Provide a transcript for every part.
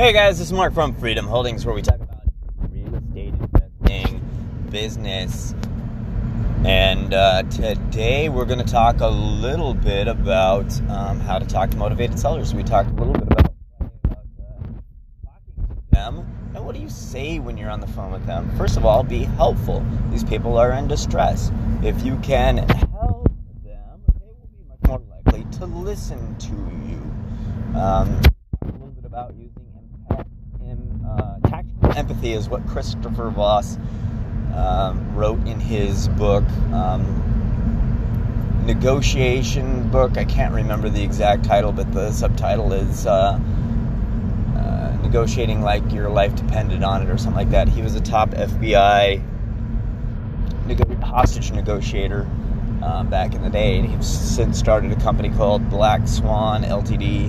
Hey guys, this is Mark from Freedom Holdings, where we talk about real estate investing, business, and uh, today we're going to talk a little bit about um, how to talk to motivated sellers. We talked a little bit about, about uh, talking to them and what do you say when you're on the phone with them. First of all, be helpful. These people are in distress. If you can help them, they will be much more likely to listen to you. Um, a little bit about using empathy is what Christopher Voss um, wrote in his book, um, negotiation book. I can't remember the exact title, but the subtitle is uh, uh, negotiating like your life depended on it, or something like that. He was a top FBI hostage negotiator. Um, back in the day, and he's since started a company called Black Swan Ltd.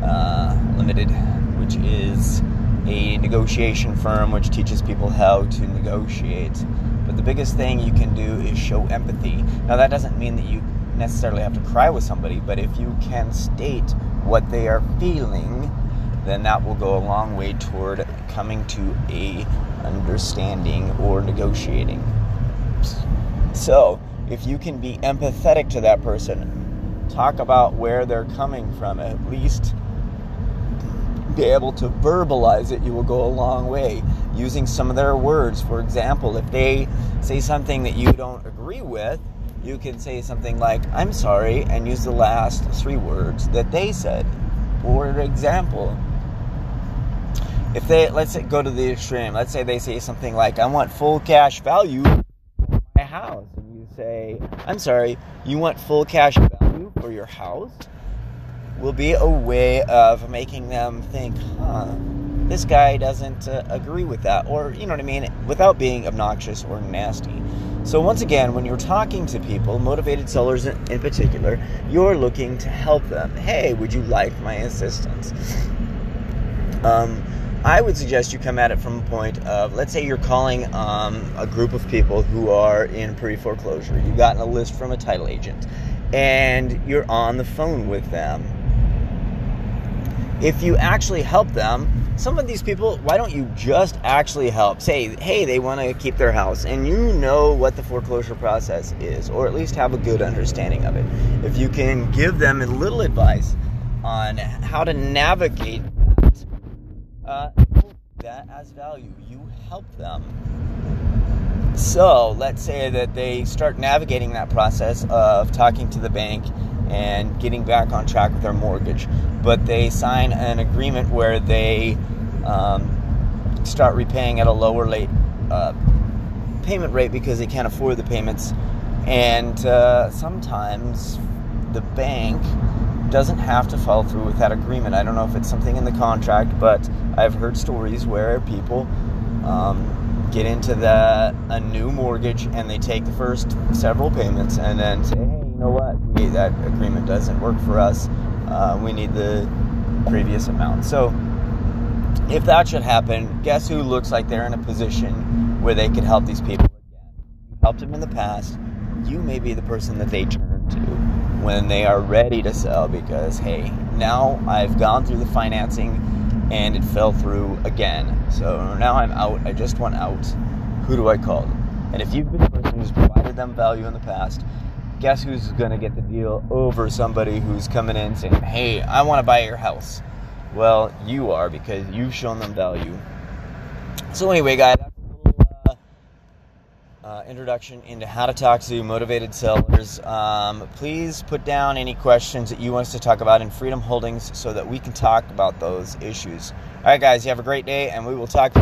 Uh, Limited, which is a negotiation firm which teaches people how to negotiate. But the biggest thing you can do is show empathy. Now, that doesn't mean that you necessarily have to cry with somebody, but if you can state what they are feeling, then that will go a long way toward coming to a understanding or negotiating. So, if you can be empathetic to that person, talk about where they're coming from, at least be able to verbalize it, you will go a long way using some of their words. For example, if they say something that you don't agree with, you can say something like, I'm sorry, and use the last three words that they said. For example, if they, let's say, go to the extreme, let's say they say something like, I want full cash value for my house. And you say, I'm sorry, you want full cash value for your house? Will be a way of making them think, huh, this guy doesn't uh, agree with that. Or, you know what I mean? Without being obnoxious or nasty. So, once again, when you're talking to people, motivated sellers in particular, you're looking to help them. Hey, would you like my assistance? Um, I would suggest you come at it from a point of, let's say you're calling um, a group of people who are in pre foreclosure. You've gotten a list from a title agent, and you're on the phone with them if you actually help them, some of these people, why don't you just actually help? Say, hey, they want to keep their house, and you know what the foreclosure process is, or at least have a good understanding of it. If you can give them a little advice on how to navigate that, uh, that as value, you help them. So let's say that they start navigating that process of talking to the bank and getting back on track with their mortgage. But they sign an agreement where they um, start repaying at a lower late uh, payment rate because they can't afford the payments. And uh, sometimes the bank doesn't have to follow through with that agreement. I don't know if it's something in the contract, but I've heard stories where people um, get into the a new mortgage and they take the first several payments and then say, hey, you know what, we, that agreement doesn't work for us. Uh, we need the previous amount. So if that should happen, guess who looks like they're in a position where they could help these people again? Helped them in the past. You may be the person that they turn to when they are ready to sell because, hey, now I've gone through the financing and it fell through again. So now I'm out. I just want out. Who do I call? And if you've been the person who's provided them value in the past, guess who's going to get the deal over somebody who's coming in saying, hey, I want to buy your house? Well, you are because you've shown them value. So, anyway, guys, uh, introduction into how to talk to motivated sellers. Um, please put down any questions that you want us to talk about in Freedom Holdings so that we can talk about those issues. All right, guys, you have a great day, and we will talk